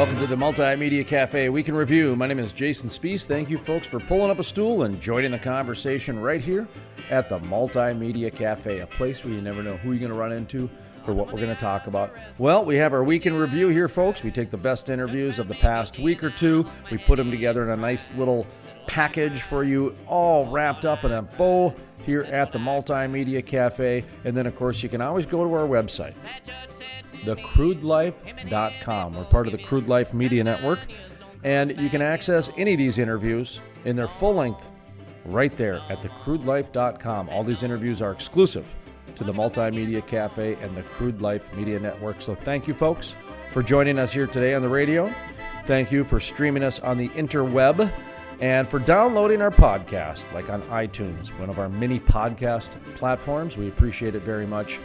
Welcome to the Multimedia Cafe Week in Review. My name is Jason Spiess. Thank you, folks, for pulling up a stool and joining the conversation right here at the Multimedia Cafe, a place where you never know who you're going to run into or what we're going to talk about. Well, we have our week in review here, folks. We take the best interviews of the past week or two, we put them together in a nice little package for you, all wrapped up in a bow here at the Multimedia Cafe. And then, of course, you can always go to our website, thecrudelife.com. We're part of the Crude Life Media Network, and you can access any of these interviews in their full length right there at thecrudelife.com. All these interviews are exclusive to the Multimedia Cafe and the Crude Life Media Network. So thank you, folks, for joining us here today on the radio. Thank you for streaming us on the interweb and for downloading our podcast, like on iTunes, one of our many podcast platforms. We appreciate it very much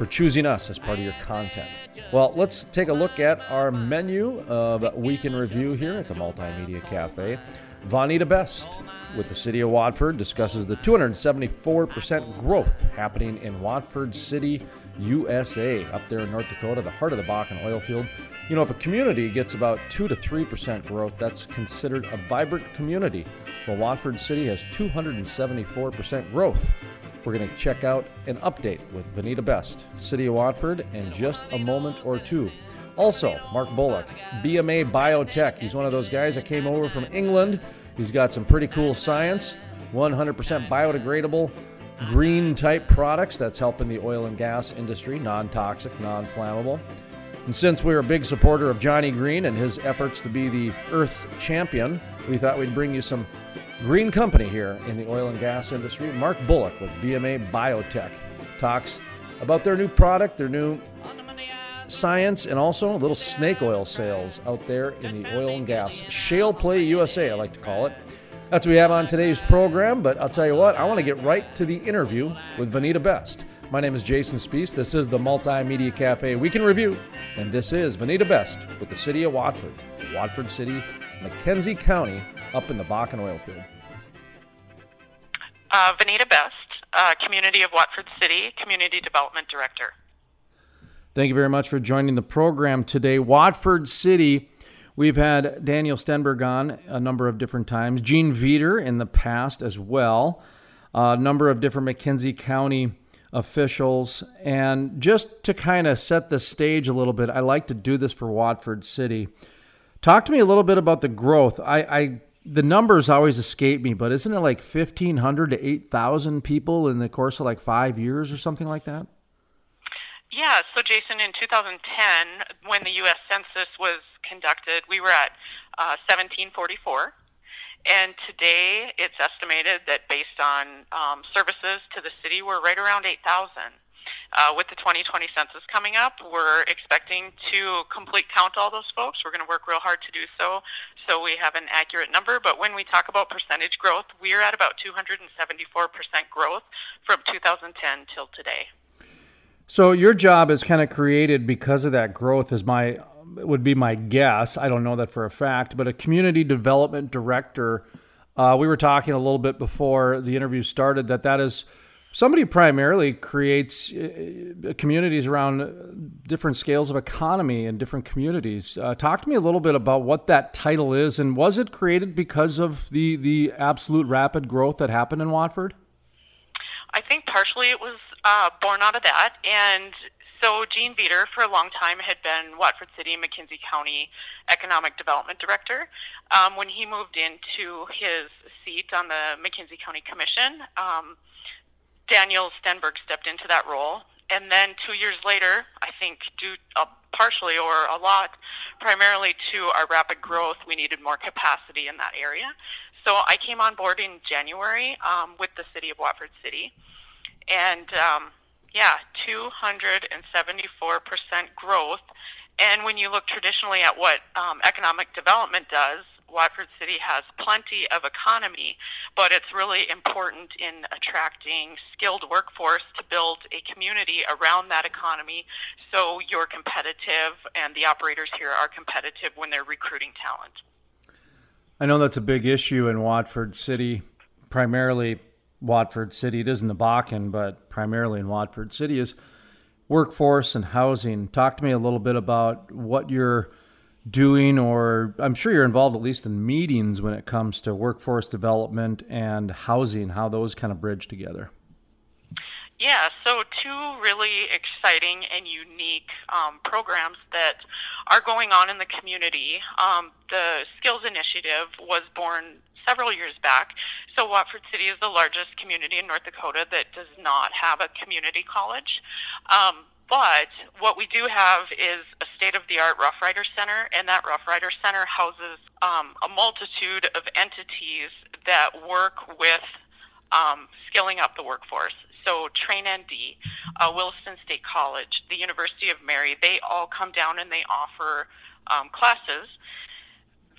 for choosing us as part of your content. Well, let's take a look at our menu of Week in Review here at the Multimedia Cafe. Vawnita Best with the City of Watford discusses the 274% growth happening in Watford City, USA, up there in North Dakota, the heart of the Bakken oil field. You know, if a community gets about 2 to 3% growth, that's considered a vibrant community. Well, Watford City has 274% growth. We're going to check out an update with Vawnita Best, City of Watford, in just a moment or two. Also, Mark Bullock, BMA Biotech. He's one of those guys that came over from England. He's got some pretty cool science, 100% biodegradable, green type products that's helping the oil and gas industry, non toxic, non flammable. And since we're a big supporter of Johnny Green and his efforts to be the Earth's champion, we thought we'd bring you some green company here in the oil and gas industry. Mark Bullock with BMA Biotech talks about their new product, their new science, and also little snake oil sales out there in the oil and gas. Shale Play USA, I like to call it. That's what we have on today's program, but I'll tell you what, I want to get right to the interview with Vawnita Best. My name is Jason Spiess. This is the Multimedia Cafe Week in Review, and this is Vawnita Best with the City of Watford, Watford City, McKenzie County, up in the Bakken oil field. Uh, Vawnita Best, uh, Community of Watford City, Community Development Director. Thank you very much for joining the program today. Watford City, we've had Daniel Stenberg on a number of different times, Gene Veeder in the past as well, a number of different McKenzie County officials. And just to kind of set the stage a little bit, I like to do this for Watford City. Talk to me a little bit about the growth. I, I the numbers always escape me, but isn't it like fifteen hundred to eight thousand people in the course of like five years or something like that? Yeah, so Jason, in 2010, when the U.S. Census was conducted, we were at uh, 1744. And today, it's estimated that based on um, services to the city, we're right around 8,000. Uh, with the 2020 census coming up, we're expecting to complete count all those folks. We're going to work real hard to do so, so we have an accurate number. But when we talk about percentage growth, we're at about 274% growth from 2010 till today. So your job is kind of created because of that growth is my would be my guess. I don't know that for a fact, but a community development director. Uh, we were talking a little bit before the interview started that that is somebody primarily creates uh, communities around different scales of economy and different communities. Uh, talk to me a little bit about what that title is, and was it created because of the the absolute rapid growth that happened in Watford? I think partially it was uh, born out of that. And so Gene Veeder, for a long time, had been Watford City McKenzie County Economic Development Director. Um, when he moved into his seat on the McKenzie County Commission, um, Daniel Stenberg stepped into that role. And then two years later, I think due uh, partially or a lot, primarily to our rapid growth, we needed more capacity in that area. So I came on board in January um, with the City of Watford City and um, yeah, 274% growth And when you look traditionally at what um, economic development does, Watford City has plenty of economy, but it's really important in attracting skilled workforce to build a community around that economy so you're competitive and the operators here are competitive when they're recruiting talent. I know that's a big issue in Watford City, primarily Watford City. It is in the Bakken, but primarily in Watford City is workforce and housing. Talk to me a little bit about what you're doing, or I'm sure you're involved at least in meetings when it comes to workforce development and housing, how those kind of bridge together. Yeah, so two really exciting and unique um, programs that are going on in the community. Um, the Skills Initiative was born several years back. So Watford City is the largest community in North Dakota that does not have a community college. Um, but what we do have is a state of the art Rough Rider Center, and that Rough Rider Center houses um, a multitude of entities that work with um, skilling up the workforce. So Train ND, uh, Williston State College, the University of Mary, they all come down and they offer um, classes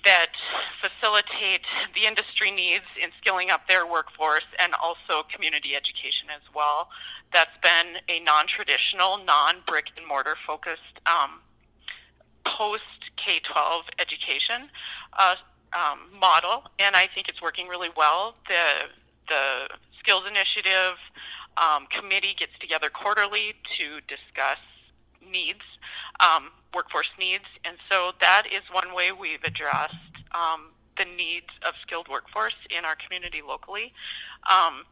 that facilitate the industry needs in skilling up their workforce and also community education as well. That's been a non traditional, non brick and mortar focused um, post K 12 education uh, um, model, and I think it's working really well. The, the Skills Initiative um, committee gets together quarterly to discuss needs um, workforce needs. And so that is one way we've addressed um, the needs of skilled workforce in our community locally. Um,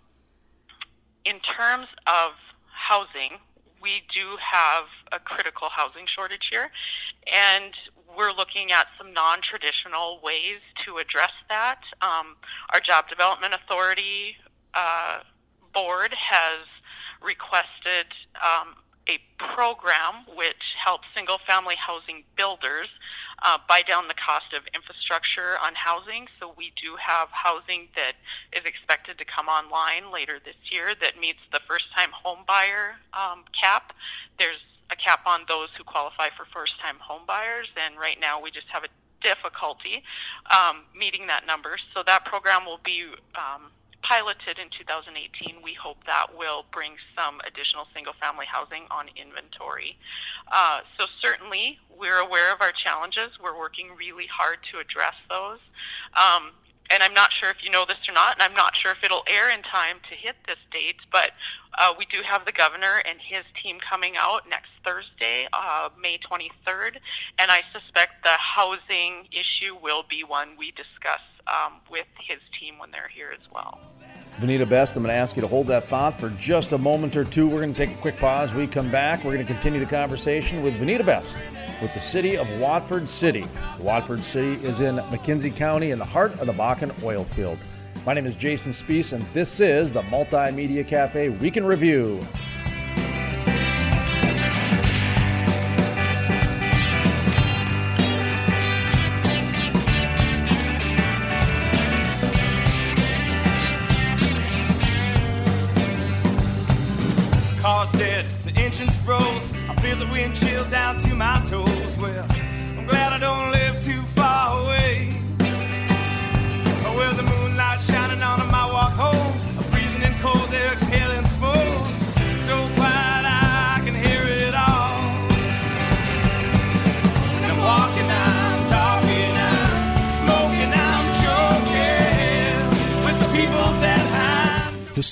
in terms of housing, we do have a critical housing shortage here, and we're looking at some non traditional ways to address that. Um, our Job Development Authority uh, board has requested um, a program which helps single family housing builders uh, buy down the cost of infrastructure on housing. So we do have housing that is expected to come online later this year that meets the first time home buyer um, cap. There's a cap on those who qualify for first time home buyers, and right now we just have a difficulty um, meeting that number. So that program will be um, piloted in 2018. We hope that will bring some additional single family housing on inventory. Uh, so, certainly, we're aware of our challenges. We're working really hard to address those. Um, and I'm not sure if you know this or not, and I'm not sure if it'll air in time to hit this date, but uh, we do have the governor and his team coming out next Thursday, uh, May 23rd, and I suspect the housing issue will be one we discuss um, with his team when they're here as well. Vawnita Best, I'm going to ask you to hold that thought for just a moment or two. We're going to take a quick pause. We come back. We're going to continue the conversation with Vawnita Best with the city of Watford City. Watford City is in McKenzie County in the heart of the Bakken oil field. My name is Jason Spiess, and this is the Multimedia Cafe Week in Review.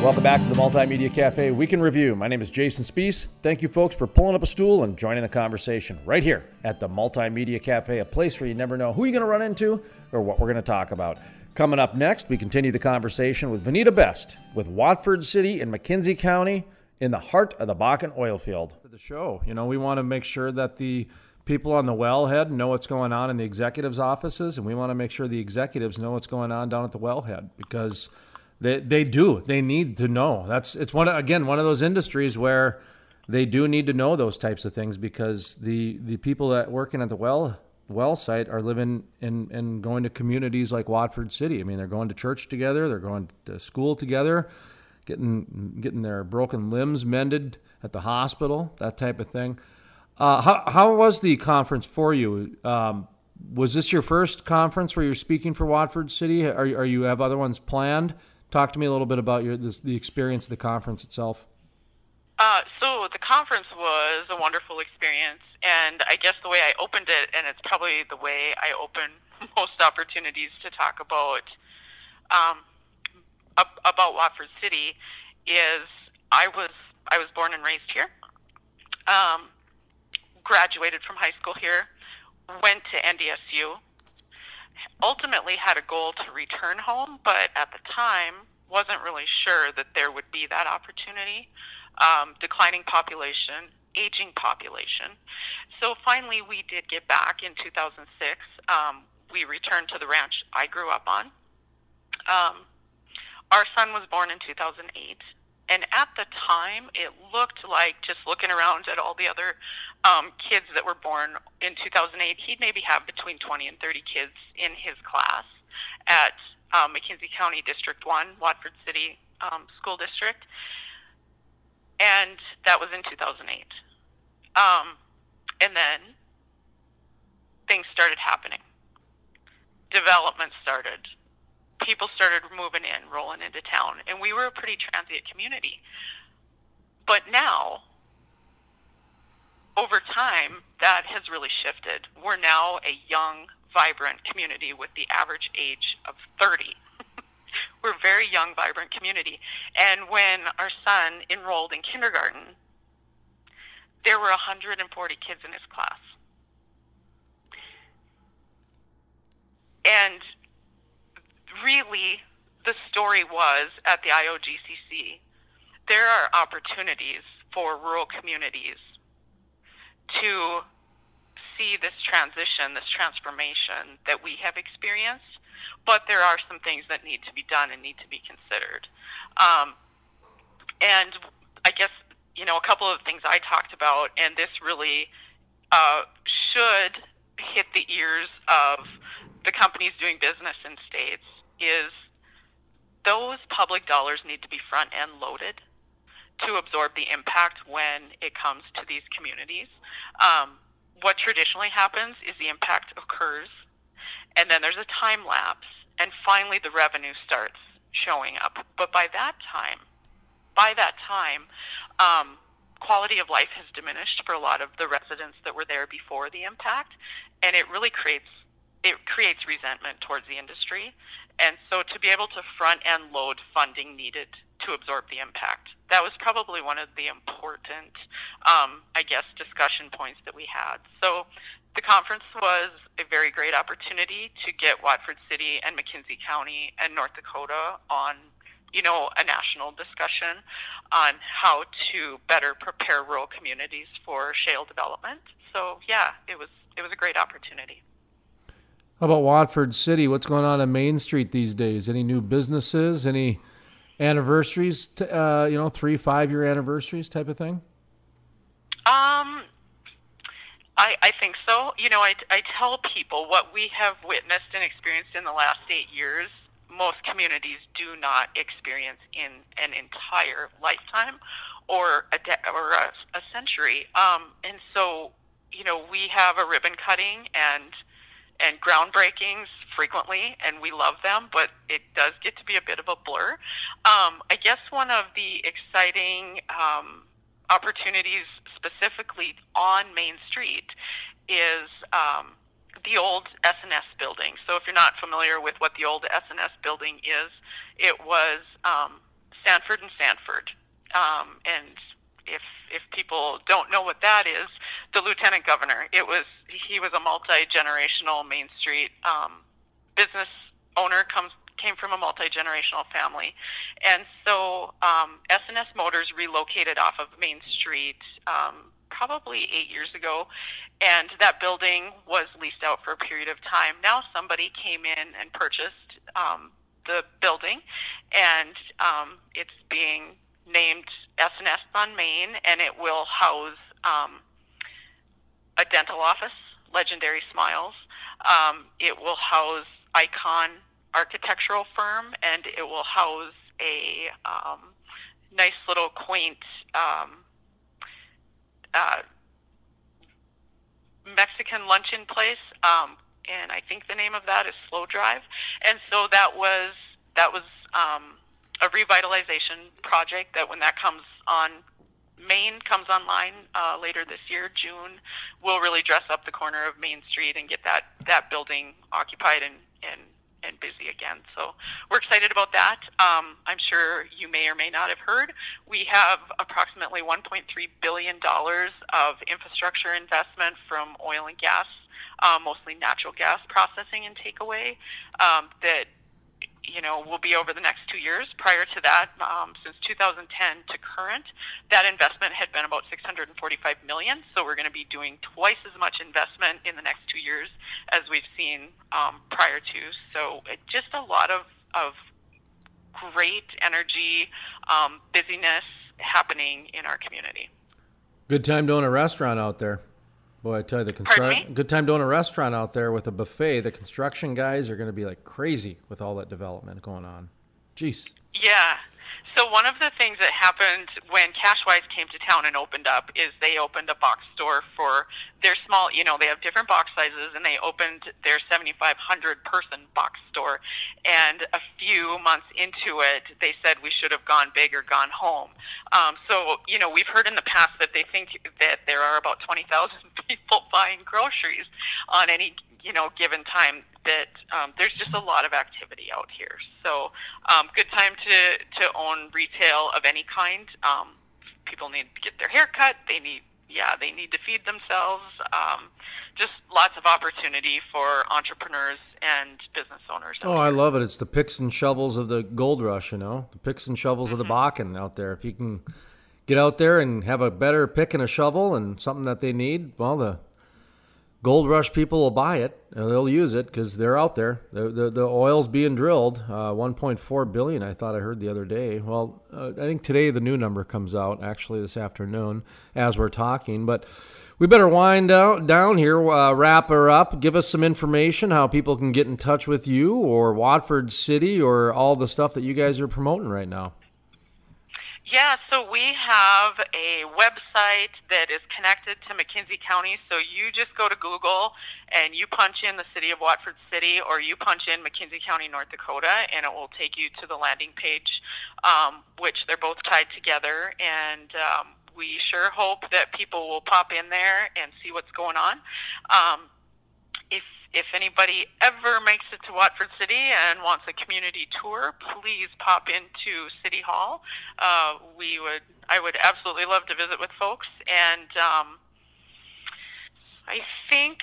Welcome back to the Multimedia Cafe Week in Review. My name is Jason Spiess. Thank you, folks, for pulling up a stool and joining the conversation right here at the Multimedia Cafe, a place where you never know who you're going to run into or what we're going to talk about. Coming up next, we continue the conversation with Vawnita Best with Watford City in McKenzie County in the heart of the Bakken oil field. The show, you know, we want to make sure that the people on the wellhead know what's going on in the executives' offices, and we want to make sure the executives know what's going on down at the wellhead because – they they do. They need to know. That's it's one again one of those industries where they do need to know those types of things because the the people that working at the well well site are living in and going to communities like Watford City. I mean, they're going to church together, they're going to school together, getting getting their broken limbs mended at the hospital, that type of thing. Uh, how how was the conference for you? Um, was this your first conference where you're speaking for Watford City? Are, are you have other ones planned? Talk to me a little bit about your this, the experience of the conference itself. Uh, so the conference was a wonderful experience, and I guess the way I opened it, and it's probably the way I open most opportunities to talk about um, about Watford City, is I was I was born and raised here, um, graduated from high school here, went to NDSU, ultimately had a goal to return home, but at the time wasn't really sure that there would be that opportunity. Um, declining population, aging population. So finally, we did get back in 2006. Um, we returned to the ranch I grew up on. Um, our son was born in 2008. And at the time, it looked like just looking around at all the other um, kids that were born in 2008, he'd maybe have between 20 and 30 kids in his class at um, McKenzie County District 1, Watford City um, School District. And that was in 2008. Um, and then things started happening. Development started people started moving in, rolling into town, and we were a pretty transient community. But now, over time, that has really shifted. We're now a young, vibrant community with the average age of 30. we're a very young, vibrant community. And when our son enrolled in kindergarten, there were 140 kids in his class. And really the story was at the IOGCC, there are opportunities for rural communities to see this transition, this transformation that we have experienced, but there are some things that need to be done and need to be considered. Um, and I guess, you know, a couple of things I talked about, and this really uh, should hit the ears of the companies doing business in states is those public dollars need to be front end loaded to absorb the impact when it comes to these communities. Um, what traditionally happens is the impact occurs, and then there's a time lapse, and finally the revenue starts showing up. But by that time, by that time, um, quality of life has diminished for a lot of the residents that were there before the impact, and it really creates it creates resentment towards the industry. And so to be able to front end load funding needed to absorb the impact, that was probably one of the important, um, I guess, discussion points that we had. So the conference was a very great opportunity to get Watford City and McKenzie County and North Dakota on you know, a national discussion on how to better prepare rural communities for shale development. So yeah, it was it was a great opportunity. How about Watford City? What's going on on Main Street these days? Any new businesses? Any anniversaries? To, uh, you know, three, five year anniversaries type of thing. Um, I I think so. You know, I I tell people what we have witnessed and experienced in the last eight years. Most communities do not experience in an entire lifetime or a de- or a, a century. Um, and so, you know, we have a ribbon cutting and and groundbreakings frequently, and we love them, but it does get to be a bit of a blur. Um, I guess one of the exciting um, opportunities specifically on Main Street is um, the old SNS building. So if you're not familiar with what the old SNS building is, it was um, Sanford and Sanford. Um, and if if people don't know what that is, the lieutenant governor. It was he was a multi generational Main Street um, business owner. comes came from a multi generational family, and so um, SNS Motors relocated off of Main Street. Um, probably eight years ago, and that building was leased out for a period of time. Now somebody came in and purchased um, the building, and um, it's being named SNS on Main, and it will house um, a dental office, Legendary Smiles. Um, it will house Icon Architectural Firm, and it will house a um, nice little quaint um, uh, Mexican luncheon place, um, and I think the name of that is Slow Drive. And so that was that was um, a revitalization project that when that comes on Main comes online uh, later this year, June, we'll really dress up the corner of Main Street and get that that building occupied and and and busy again. So we're excited about that. Um, I'm sure you may or may not have heard. We have approximately 1.3 billion dollars of infrastructure investment from oil and gas, uh, mostly natural gas processing and takeaway um, that you know, will be over the next two years. Prior to that, um, since 2010 to current, that investment had been about 645 million. So we're going to be doing twice as much investment in the next two years as we've seen um, prior to. So it, just a lot of of great energy, um, busyness happening in our community. Good time to own a restaurant out there. Boy, I tell you, the construction good time to own a restaurant out there with a buffet. The construction guys are going to be like crazy with all that development going on. Jeez. Yeah, so one of the things that happened when Cashwise came to town and opened up is they opened a box store for their small, you know, they have different box sizes and they opened their 7,500 person box store. And a few months into it, they said we should have gone big or gone home. Um, so, you know, we've heard in the past that they think that there are about 20,000 people buying groceries on any you know given time that um, there's just a lot of activity out here. So um, good time to to own retail of any kind. Um, people need to get their hair cut. They need yeah they need to feed themselves. Um, just lots of opportunity for entrepreneurs and business owners. Oh, I love it. It's the picks and shovels of the gold rush. You know, the picks and shovels mm-hmm. of the mm-hmm. Bakken out there. If you can get out there and have a better pick and a shovel and something that they need, well, the Gold Rush people will buy it. and They'll use it because they're out there. The, the, the oil's being drilled. Uh, 1.4 billion. I thought I heard the other day. Well, uh, I think today the new number comes out. Actually, this afternoon as we're talking. But we better wind out down here. Uh, wrap her up. Give us some information how people can get in touch with you or Watford City or all the stuff that you guys are promoting right now. Yeah, so we have a website that is connected to McKenzie County. So you just go to Google and you punch in the city of Watford City or you punch in McKenzie County, North Dakota, and it will take you to the landing page, um, which they're both tied together. And um, we sure hope that people will pop in there and see what's going on. Um, if if anybody ever makes it to Watford City and wants a community tour, please pop into City Hall. Uh, we would, I would absolutely love to visit with folks, and um, I think,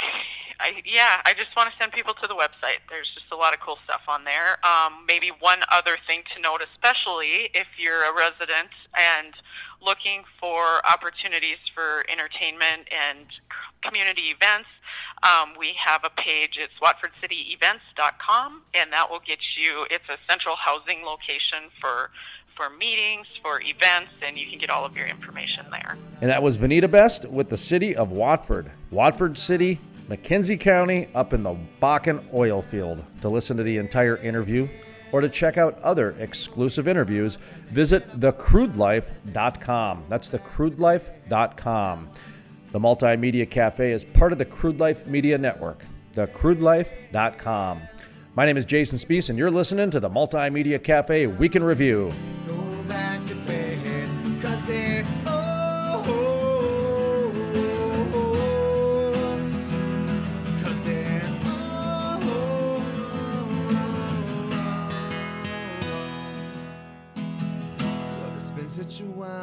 I, yeah, I just want to send people to the website. There's just a lot of cool stuff on there. Um, maybe one other thing to note, especially if you're a resident and looking for opportunities for entertainment and community events, um, we have a page. It's watfordcityevents.com, and that will get you. It's a central housing location for for meetings, for events, and you can get all of your information there. And that was Vawnita Best with the city of Watford, Watford City, McKenzie County, up in the Bakken oil field. To listen to the entire interview, or to check out other exclusive interviews, visit thecrudelife.com. That's thecrudelife.com. The Multimedia Cafe is part of the Crude Life Media Network, thecrudelife.com. My name is Jason Spiess, and you're listening to the Multimedia Cafe Week in Review.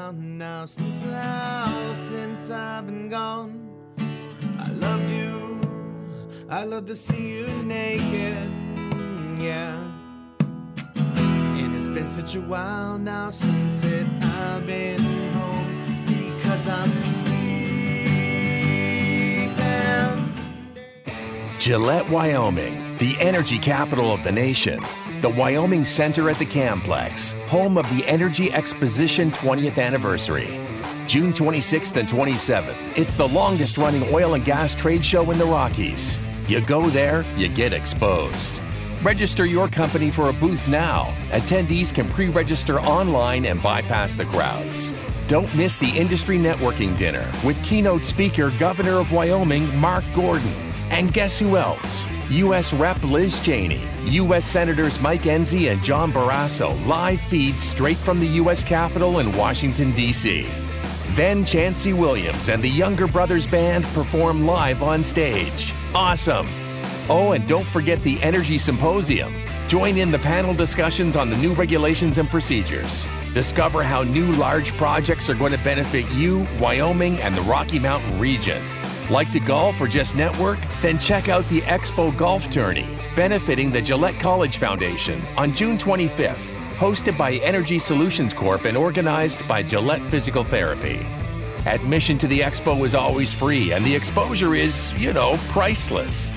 While now since I, since I've been gone. I loved you, I love to see you naked, yeah. And it's been such a while now since it I've been home because I'm sleeping. Gillette, Wyoming, the energy capital of the nation the Wyoming Center at the Camplex, home of the Energy Exposition 20th anniversary. June 26th and 27th, it's the longest running oil and gas trade show in the Rockies. You go there, you get exposed. Register your company for a booth now. Attendees can pre register online and bypass the crowds. Don't miss the industry networking dinner with keynote speaker Governor of Wyoming Mark Gordon. And guess who else? U.S. Rep Liz Cheney, U.S. Senators Mike Enzi and John Barrasso live feeds straight from the U.S. Capitol in Washington, D.C. Then Chancey Williams and the Younger Brothers Band perform live on stage. Awesome! Oh, and don't forget the Energy Symposium. Join in the panel discussions on the new regulations and procedures. Discover how new large projects are going to benefit you, Wyoming, and the Rocky Mountain region. Like to golf or just network? Then check out the Expo Golf Tourney, benefiting the Gillette College Foundation on June 25th, hosted by Energy Solutions Corp and organized by Gillette Physical Therapy. Admission to the expo is always free, and the exposure is, you know, priceless.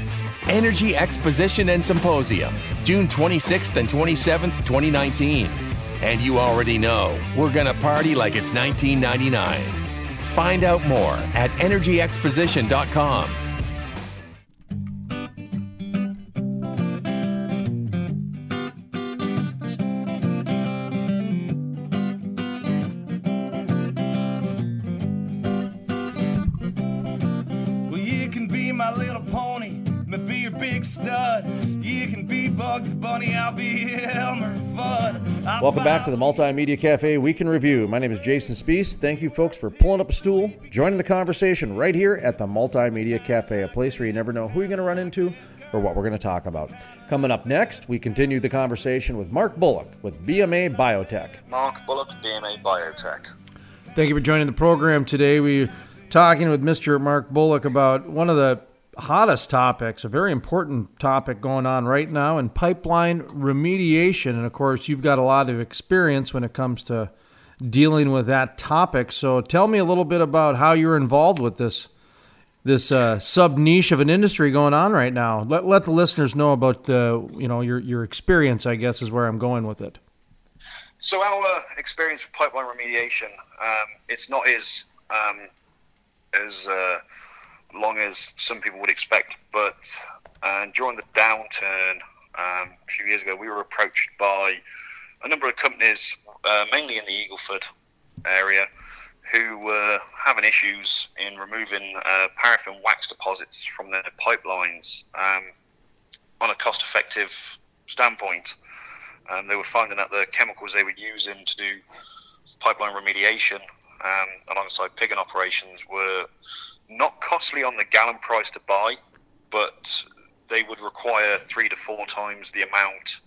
Energy Exposition and Symposium, June 26th and 27th, 2019. And you already know, we're gonna party like it's 1999. Find out more at energyexposition.com. Well, you can be my little pony, be your big stud. You can be Bugs Bunny, I'll be Elmer Fudd. I'll Welcome back to the Multimedia Cafe Week in Review. My name is Jason Spiess. Thank you, folks, for pulling up a stool, joining the conversation right here at the Multimedia Cafe, a place where you never know who you're going to run into or what we're going to talk about. Coming up next, we continue the conversation with Mark Bullock with BMA Biotech. Mark Bullock, BMA Biotech. Thank you for joining the program today. We're talking with Mr. Mark Bullock about one of the hottest topics, a very important topic going on right now in pipeline remediation. And of course, you've got a lot of experience when it comes to dealing with that topic. So tell me a little bit about how you're involved with this this uh, sub niche of an industry going on right now. Let, let the listeners know about the you know your your experience. I guess is where I'm going with it. So our experience with pipeline remediation, um, it's not as um, as uh, long as some people would expect. But uh, during the downturn um, a few years ago, we were approached by a number of companies, uh, mainly in the Eagleford area, who were having issues in removing uh, paraffin wax deposits from their pipelines um, on a cost effective standpoint. Um, they were finding that the chemicals they were using to do pipeline remediation um, alongside pigging operations were not costly on the gallon price to buy, but they would require three to four times the amount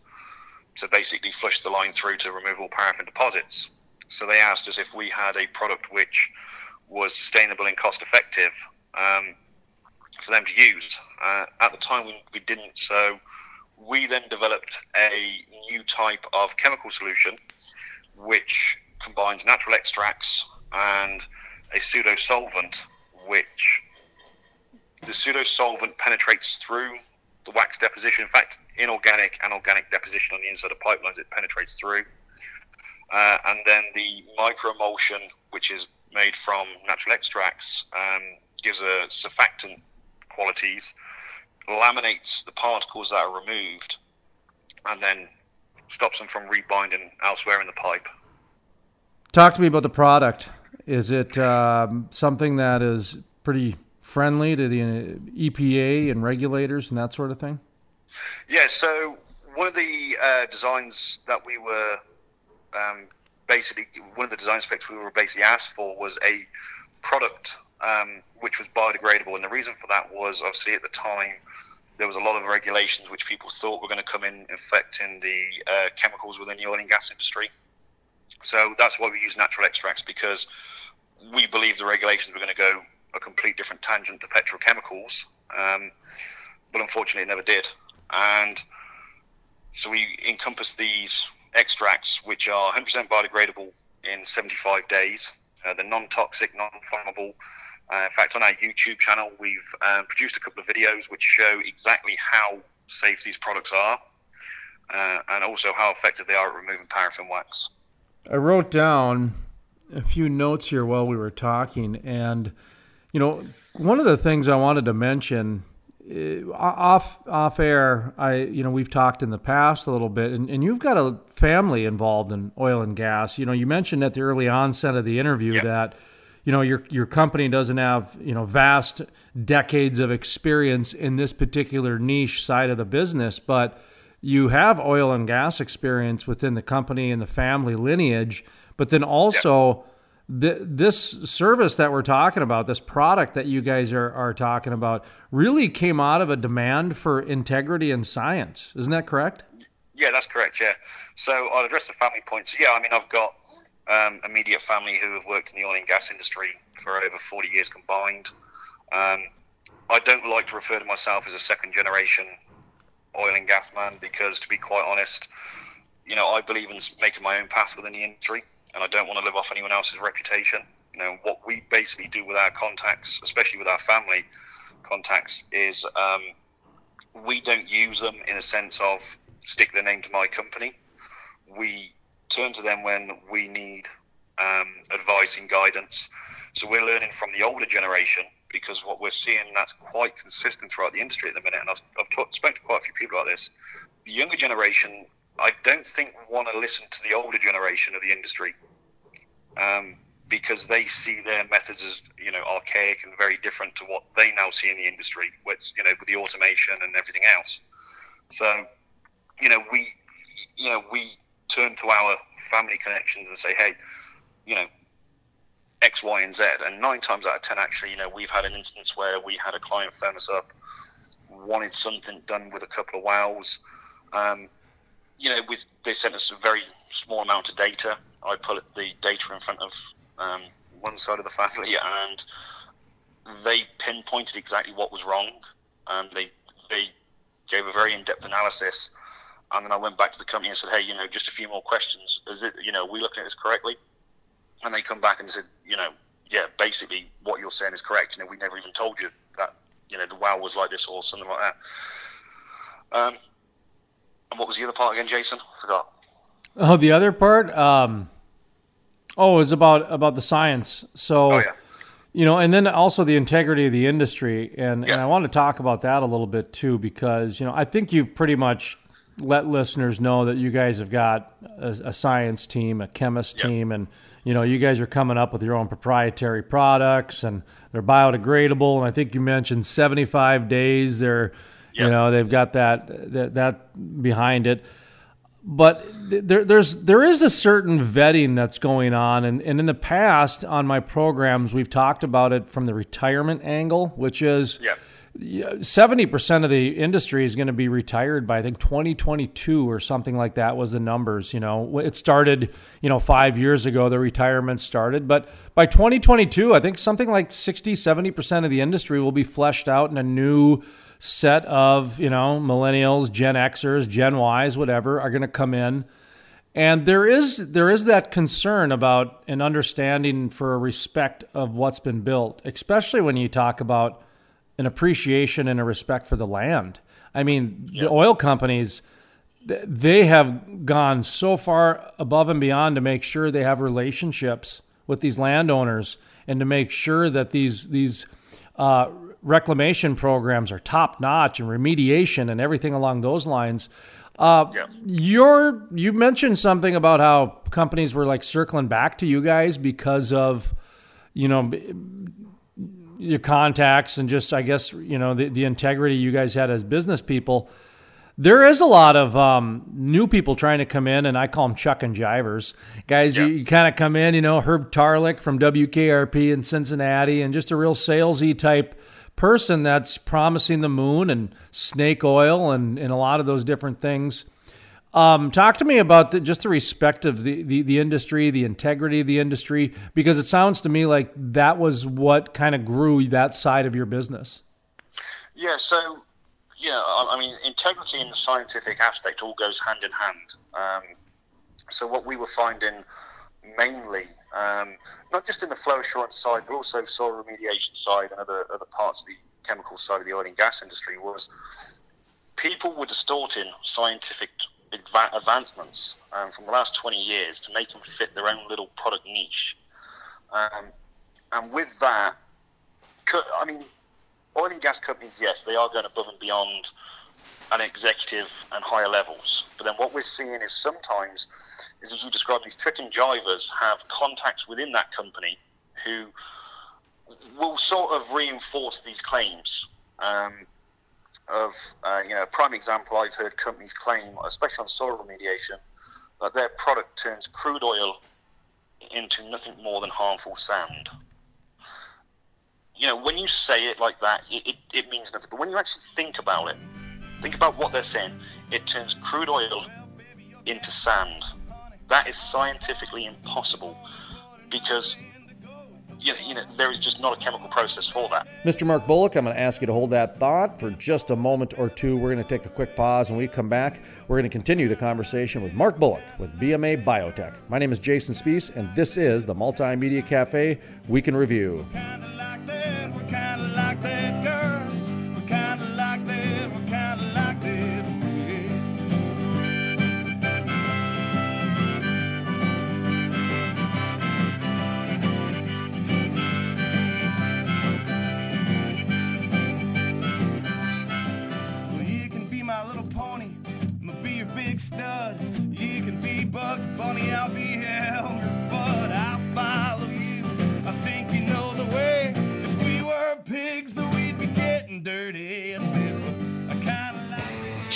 to basically flush the line through to remove all paraffin deposits. So they asked us if we had a product which was sustainable and cost effective um, for them to use. Uh, at the time, we, we didn't, so we then developed a new type of chemical solution which combines natural extracts and a pseudo solvent which the pseudo solvent penetrates through the wax deposition. In fact, inorganic and organic deposition on the inside of pipelines, it penetrates through. Uh, and then the microemulsion, which is made from natural extracts, um, gives a surfactant qualities, laminates the particles that are removed, and then stops them from rebinding elsewhere in the pipe. Talk to me about the product. Is it um, something that is pretty friendly to the EPA and regulators and that sort of thing? Yeah, so one of the uh, designs that we were um, basically, one of the design specs we were basically asked for was a product um, which was biodegradable. And the reason for that was obviously at the time there was a lot of regulations which people thought were going to come in affecting the uh, chemicals within the oil and gas industry. So that's why we use natural extracts because we believe the regulations were going to go a complete different tangent to petrochemicals, um, but unfortunately it never did. And so we encompass these extracts, which are 100% biodegradable in 75 days. Uh, they're non-toxic, non-flammable. Uh, in fact, on our YouTube channel, we've um, produced a couple of videos which show exactly how safe these products are, uh, and also how effective they are at removing paraffin wax. I wrote down a few notes here while we were talking, and you know, one of the things I wanted to mention uh, off off air, I you know we've talked in the past a little bit, and, and you've got a family involved in oil and gas. You know, you mentioned at the early onset of the interview that you know your your company doesn't have you know vast decades of experience in this particular niche side of the business, but you have oil and gas experience within the company and the family lineage, but then also. Yep this service that we're talking about, this product that you guys are, are talking about, really came out of a demand for integrity and science. Isn't that correct? Yeah, that's correct. Yeah. So I'll address the family points. Yeah, I mean, I've got um, immediate family who have worked in the oil and gas industry for over 40 years combined. Um, I don't like to refer to myself as a second generation oil and gas man because, to be quite honest, you know, I believe in making my own path within the industry and I don't want to live off anyone else's reputation. You know, what we basically do with our contacts, especially with our family contacts, is um, we don't use them in a sense of stick their name to my company. We turn to them when we need um, advice and guidance. So we're learning from the older generation because what we're seeing that's quite consistent throughout the industry at the minute, and I've, I've spoken to quite a few people about this. The younger generation I don't think we want to listen to the older generation of the industry um, because they see their methods as you know archaic and very different to what they now see in the industry, with you know with the automation and everything else. So, you know, we you know we turn to our family connections and say, hey, you know, X, Y, and Z. And nine times out of ten, actually, you know, we've had an instance where we had a client phone us up, wanted something done with a couple of wows. Um, you know, with they sent us a very small amount of data. I put the data in front of um, one side of the family, and they pinpointed exactly what was wrong, and they they gave a very in-depth analysis. And then I went back to the company and said, "Hey, you know, just a few more questions. Is it, you know, are we looking at this correctly?" And they come back and said, "You know, yeah, basically what you're saying is correct. You know, we never even told you that, you know, the wow was like this or something like that." Um, and what was the other part again, Jason? I forgot. Oh, the other part. Um, oh, it was about about the science. So, oh, yeah. you know, and then also the integrity of the industry, and yeah. and I want to talk about that a little bit too, because you know I think you've pretty much let listeners know that you guys have got a, a science team, a chemist team, and you know you guys are coming up with your own proprietary products, and they're biodegradable. And I think you mentioned seventy five days. They're Yep. You know, they've got that that, that behind it. But there, there's there is a certain vetting that's going on, and, and in the past on my programs we've talked about it from the retirement angle, which is seventy percent of the industry is going to be retired by I think 2022 or something like that was the numbers. You know, it started you know five years ago the retirement started, but by 2022 I think something like 60 70 percent of the industry will be fleshed out in a new set of, you know, millennials, Gen Xers, Gen Ys, whatever, are going to come in. And there is there is that concern about an understanding for a respect of what's been built, especially when you talk about an appreciation and a respect for the land. I mean, the oil companies they have gone so far above and beyond to make sure they have relationships with these landowners and to make sure that these these uh, reclamation programs are top notch and remediation and everything along those lines. Uh, Yeah. You're you mentioned something about how companies were like circling back to you guys because of you know your contacts and just I guess you know the, the integrity you guys had as business people. There is a lot of um, new people trying to come in, and I call them Chuck and Jivers. Guys, you, you kind of come in, you know, Herb Tarlek from WKRP in Cincinnati, and just a real salesy type person that's promising the moon and snake oil and, and a lot of those different things. Um, talk to me about the, just the respect of the, the, the industry, the integrity of the industry, because it sounds to me like that was what kind of grew that side of your business. Yeah, so yeah, I, I mean, integrity and the scientific aspect all goes hand in hand. Um, so what we were finding mainly, um, not just in the flow assurance side, but also soil remediation side and other other parts of the chemical side of the oil and gas industry, was people were distorting scientific adva- advancements um, from the last 20 years to make them fit their own little product niche. Um, and with that, I mean, oil and gas companies, yes, they are going above and beyond an executive and higher levels. But then what we're seeing is sometimes, is as you described, these trick and jivers have contacts within that company who will sort of reinforce these claims. Um, of uh, you know, a prime example, I've heard companies claim, especially on soil remediation, that their product turns crude oil into nothing more than harmful sand you know, when you say it like that, it, it, it, means nothing. But when you actually think about it, think about what they're saying. It turns crude oil into sand. That is scientifically impossible because you know, you know, there is just not a chemical process for that. Mr. Mark Bullock, I'm going to ask you to hold that thought for just a moment or two. We're going to take a quick pause. When we come back, we're going to continue the conversation with Mark Bullock with BMA Biotech. My name is Jason Spiess, and this is the Multimedia Cafe Week in Review.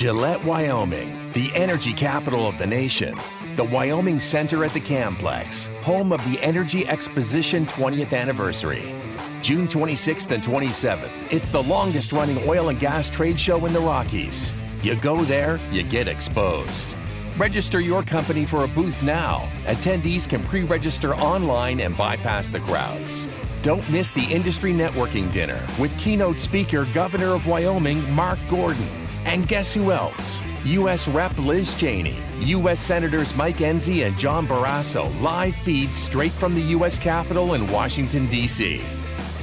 Gillette, Wyoming, the energy capital of the nation. The Wyoming Center at the Camplex, home of the Energy Exposition 20th anniversary. June 26th and 27th, it's the longest running oil and gas trade show in the Rockies. You go there, you get exposed. Register your company for a booth now. Attendees can pre register online and bypass the crowds. Don't miss the industry networking dinner with keynote speaker Governor of Wyoming Mark Gordon. And guess who else? U.S. Rep Liz Cheney, U.S. Senators Mike Enzi and John Barrasso live feeds straight from the U.S. Capitol in Washington, D.C.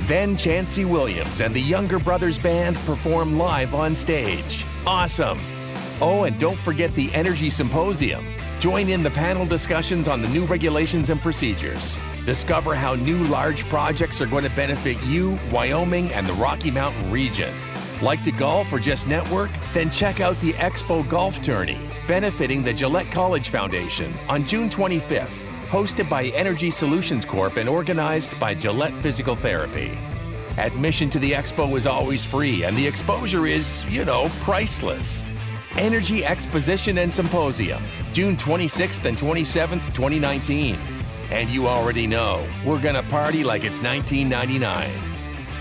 Then Chancey Williams and the Younger Brothers Band perform live on stage. Awesome! Oh, and don't forget the Energy Symposium. Join in the panel discussions on the new regulations and procedures. Discover how new large projects are going to benefit you, Wyoming, and the Rocky Mountain region. Like to golf or just network? Then check out the Expo Golf Tourney, benefiting the Gillette College Foundation on June 25th hosted by Energy Solutions Corp and organized by Gillette Physical Therapy. Admission to the expo is always free, and the exposure is, you know, priceless. Energy Exposition and Symposium, June 26th and 27th, 2019. And you already know, we're gonna party like it's 1999.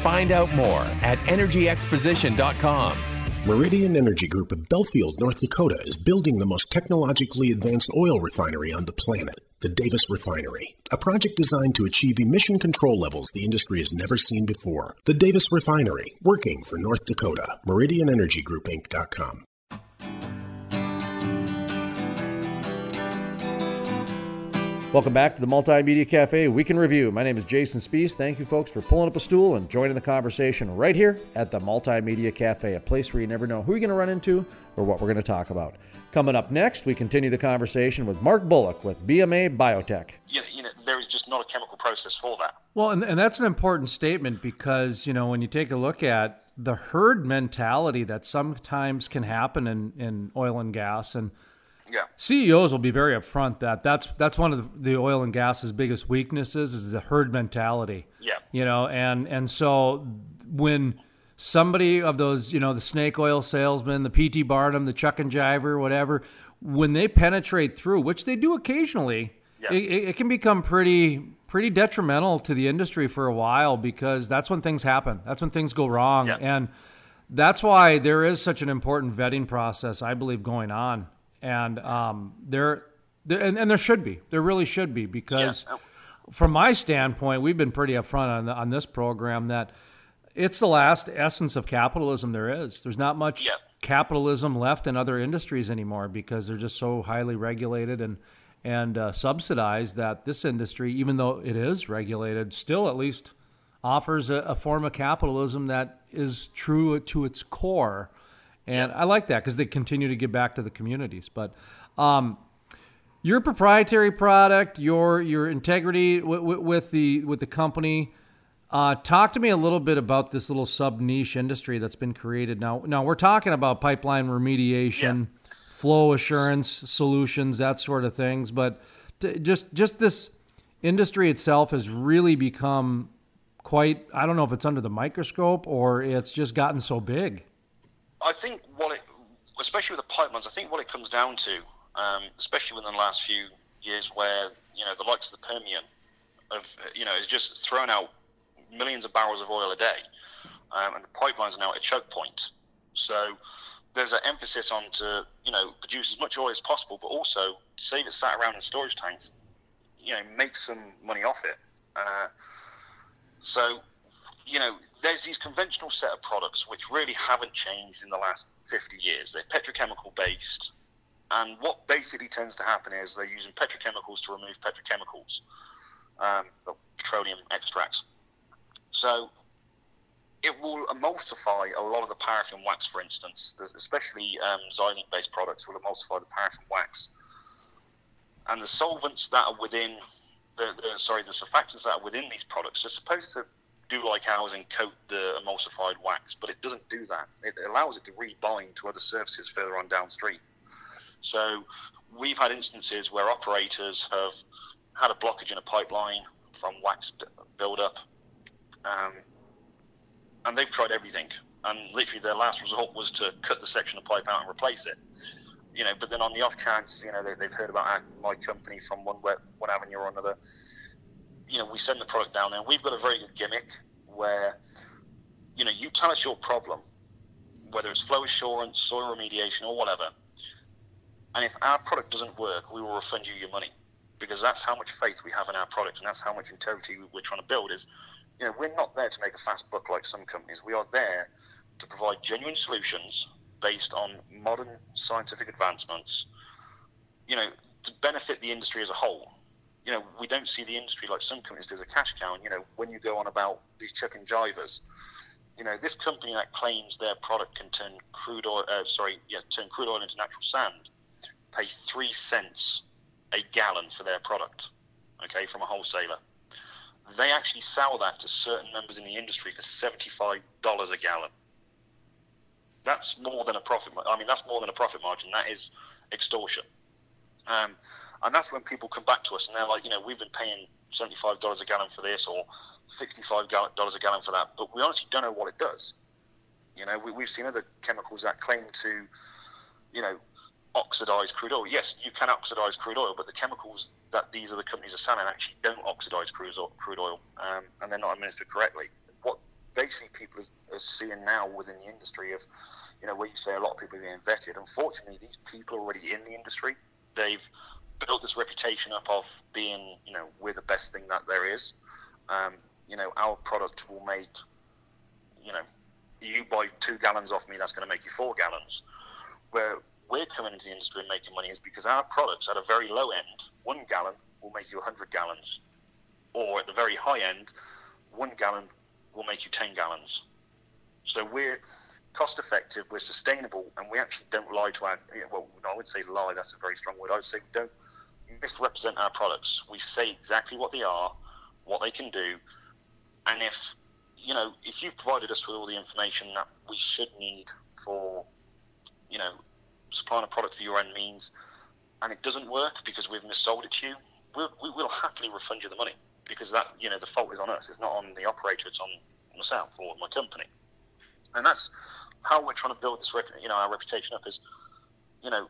Find out more at energyexposition.com. Meridian Energy Group of Belfield, North Dakota is building the most technologically advanced oil refinery on the planet, the Davis Refinery. A project designed to achieve emission control levels the industry has never seen before. The Davis Refinery, working for North Dakota. MeridianEnergyGroupInc.com. Welcome back to the Multimedia Cafe Week in Review. My name is Jason Spiess. Thank you, folks, for pulling up a stool and joining the conversation right here at the Multimedia Cafe, a place where you never know who you're going to run into or what we're going to talk about. Coming up next, we continue the conversation with Mark Bullock with BMA Biotech. You know, you know, there is just not a chemical process for that. Well, and, and that's an important statement because, you know, when you take a look at the herd mentality that sometimes can happen in, in oil and gas and – yeah. CEOs will be very upfront that that's that's one of the, the oil and gas's biggest weaknesses is the herd mentality. Yeah. You know, and and so when somebody of those, you know, the snake oil salesman, the PT Barnum, the Chuck and Jiver, whatever, when they penetrate through, which they do occasionally, yeah. it, it can become pretty pretty detrimental to the industry for a while because that's when things happen. That's when things go wrong, yeah. and that's why there is such an important vetting process, I believe, going on and um, there, there and, and, there should be, there really should be, because yeah. from my standpoint, we've been pretty upfront on the, on this program that it's the last essence of capitalism there is. There's not much yeah. capitalism left in other industries anymore because they're just so highly regulated and and uh, subsidized that this industry, even though it is regulated, still at least offers a, a form of capitalism that is true to its core and I like that because they continue to give back to the communities. But um, your proprietary product, your your integrity w- w- with the with the company. Uh, talk to me a little bit about this little sub niche industry that's been created. Now, now we're talking about pipeline remediation, yeah. flow assurance solutions, that sort of things. But t- just just this industry itself has really become quite. I don't know if it's under the microscope or it's just gotten so big. I think what it, especially with the pipelines, I think what it comes down to, um, especially within the last few years, where you know the likes of the Permian, of you know, is just thrown out millions of barrels of oil a day, um, and the pipelines are now at a choke point. So there's an emphasis on to you know produce as much oil as possible, but also save it sat around in storage tanks, you know, make some money off it. Uh, so you know, there's these conventional set of products which really haven't changed in the last 50 years. They're petrochemical based. And what basically tends to happen is they're using petrochemicals to remove petrochemicals, um, petroleum extracts. So it will emulsify a lot of the paraffin wax, for instance, especially um, xylene based products will emulsify the paraffin wax. And the solvents that are within, the, the, sorry, the surfactants that are within these products are supposed to do like ours and coat the emulsified wax, but it doesn't do that. It allows it to rebind to other surfaces further on downstream. So we've had instances where operators have had a blockage in a pipeline from wax buildup, um, and they've tried everything. And literally, their last result was to cut the section of pipe out and replace it. You know, but then on the off chance, you know, they, have heard about my company from one one avenue or another you know, we send the product down there, we've got a very good gimmick where, you know, you tell us your problem, whether it's flow assurance, soil remediation, or whatever, and if our product doesn't work, we will refund you your money because that's how much faith we have in our products, and that's how much integrity we're trying to build. Is, you know, we're not there to make a fast buck like some companies. We are there to provide genuine solutions based on modern scientific advancements. You know, to benefit the industry as a whole you know, we don't see the industry like some companies do a cash cow. And, you know, when you go on about these chuck and jivers, you know, this company that claims their product can turn crude oil, uh, sorry, yeah, turn crude oil into natural sand, pay three cents a gallon for their product, okay, from a wholesaler. They actually sell that to certain members in the industry for seventy-five dollars a gallon. That's more than a profit. I mean, that's more than a profit margin. That is extortion. Um, and that's when people come back to us and they're like, you know, we've been paying $75 a gallon for this or $65 a gallon for that, but we honestly don't know what it does. You know, we, have seen other chemicals that claim to, you know, oxidize crude oil. Yes, you can oxidize crude oil, but the chemicals that these other companies are selling actually don't oxidize crude oil, um, and they're not administered correctly. What basically people are, are seeing now within the industry of, you know, where you say a lot of people are being vetted, unfortunately, these people are already in the industry. They've built this reputation up of being, you know, we're the best thing that there is. Um, you know, our product will make, you know, you buy two gallons off me, that's going to make you four gallons. Where we're coming into the industry and making money is because our products at a very low end, one gallon will make you 100 gallons, or at the very high end, one gallon will make you 10 gallons. So we're cost effective, we're sustainable, and we actually don't lie to our. Well, I would say lie. That's a very strong word. I would say we don't misrepresent our products. We say exactly what they are, what they can do, and if you know, if you've provided us with all the information that we should need for, you know, supplying a product for your end means, and it doesn't work because we've missold it to you, we'll, we will happily refund you the money because that, you know, the fault is on us. It's not on the operator. It's on myself or my company. And that's how we're trying to build this, you know, our reputation up is, you know,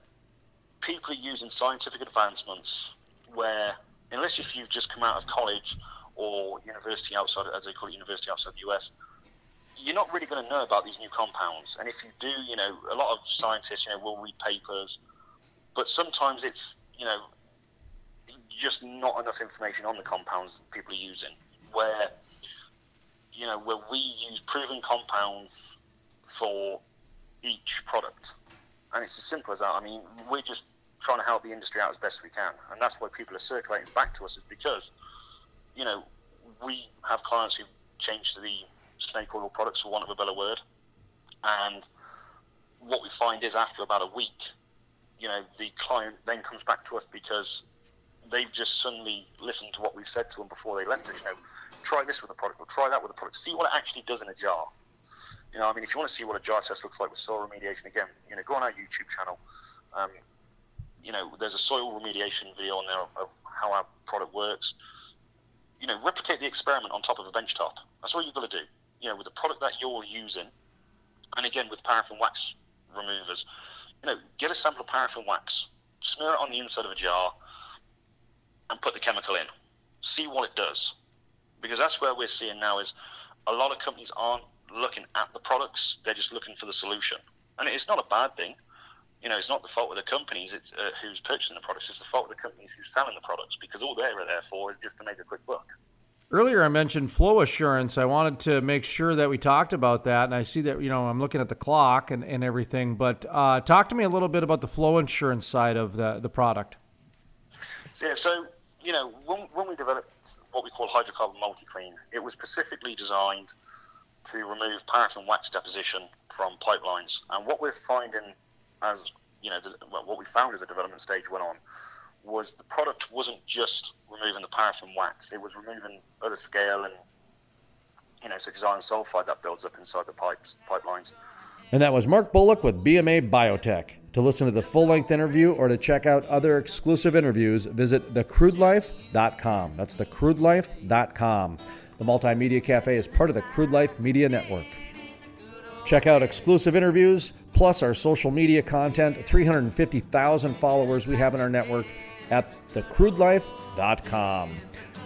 people are using scientific advancements where, unless if you've just come out of college or university outside, as they call it, university outside the US, you're not really going to know about these new compounds. And if you do, you know, a lot of scientists, you know, will read papers, but sometimes it's, you know, just not enough information on the compounds people are using. Where, you know, where we use proven compounds for each product, and it's as simple as that. I mean, we're just trying to help the industry out as best we can, and that's why people are circulating back to us is because, you know, we have clients who change to the snake oil products, for want of a better word. And what we find is after about a week, you know, the client then comes back to us because they've just suddenly listened to what we've said to them before they left us. You know, try this with a product or try that with a product. See what it actually does in a jar. You know, I mean, if you want to see what a jar test looks like with soil remediation, again, you know, go on our YouTube channel. Um, you know, there's a soil remediation video on there of how our product works. You know, replicate the experiment on top of a bench top. That's all you've got to do you know, with the product that you're using, and again with paraffin wax removers, you know, get a sample of paraffin wax, smear it on the inside of a jar, and put the chemical in. See what it does, because that's where we're seeing now is a lot of companies aren't looking at the products; they're just looking for the solution, and it's not a bad thing. You know, it's not the fault of the companies uh, who's purchasing the products; it's the fault of the companies who's selling the products, because all they're there for is just to make a quick buck. Earlier, I mentioned flow assurance. I wanted to make sure that we talked about that, and I see that you know I'm looking at the clock and, and everything. But uh, talk to me a little bit about the flow assurance side of the the product. Yeah, so you know when, when we developed what we call hydrocarbon multi-clean, it was specifically designed to remove paraffin wax deposition from pipelines. And what we're finding, as you know, the, what we found as the development stage went on, was the product wasn't just removing the paraffin wax; it was removing other scale and you know such as iron sulfide that builds up inside the pipes pipelines. And that was Mark Bullock with BMA Biotech. To listen to the full length interview or to check out other exclusive interviews, visit thecrudelife.com. That's thecrudelife.com. The Multimedia Cafe is part of the Crude Life Media Network. Check out exclusive interviews, plus our social media content, 350,000 followers we have in our network at thecrudelife.com.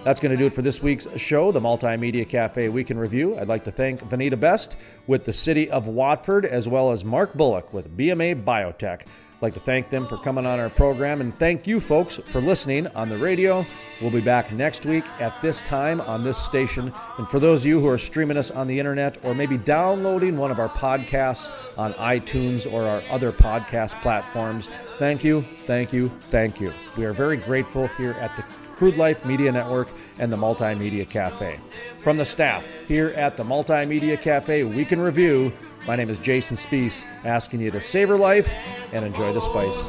That's going to do it for this week's show, the Multimedia Cafe Week in Review. I'd like to thank Vawnita Best with the City of Watford, as well as Mark Bullock with BMA Biotech. Like to thank them for coming on our program and thank you folks for listening on the radio. We'll be back next week at this time on this station. And for those of you who are streaming us on the internet or maybe downloading one of our podcasts on iTunes or our other podcast platforms, thank you, thank you, thank you. We are very grateful here at the Crude Life Media Network and the Multimedia Cafe. From the staff here at the Multimedia Cafe Week in Review, my name is Jason Spiess, asking you to savor life and enjoy the spice.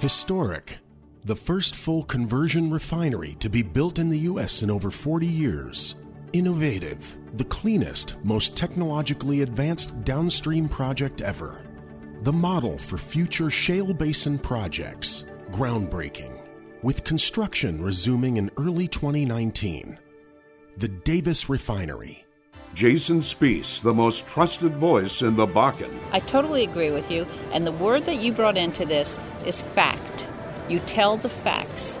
Historic. The first full conversion refinery to be built in the U.S. in over 40 years. Innovative. The cleanest, most technologically advanced downstream project ever. The model for future shale basin projects. Groundbreaking with construction resuming in early 2019. The Davis Refinery. Jason Spiess, the most trusted voice in the Bakken. I totally agree with you, and the word that you brought into this is fact. You tell the facts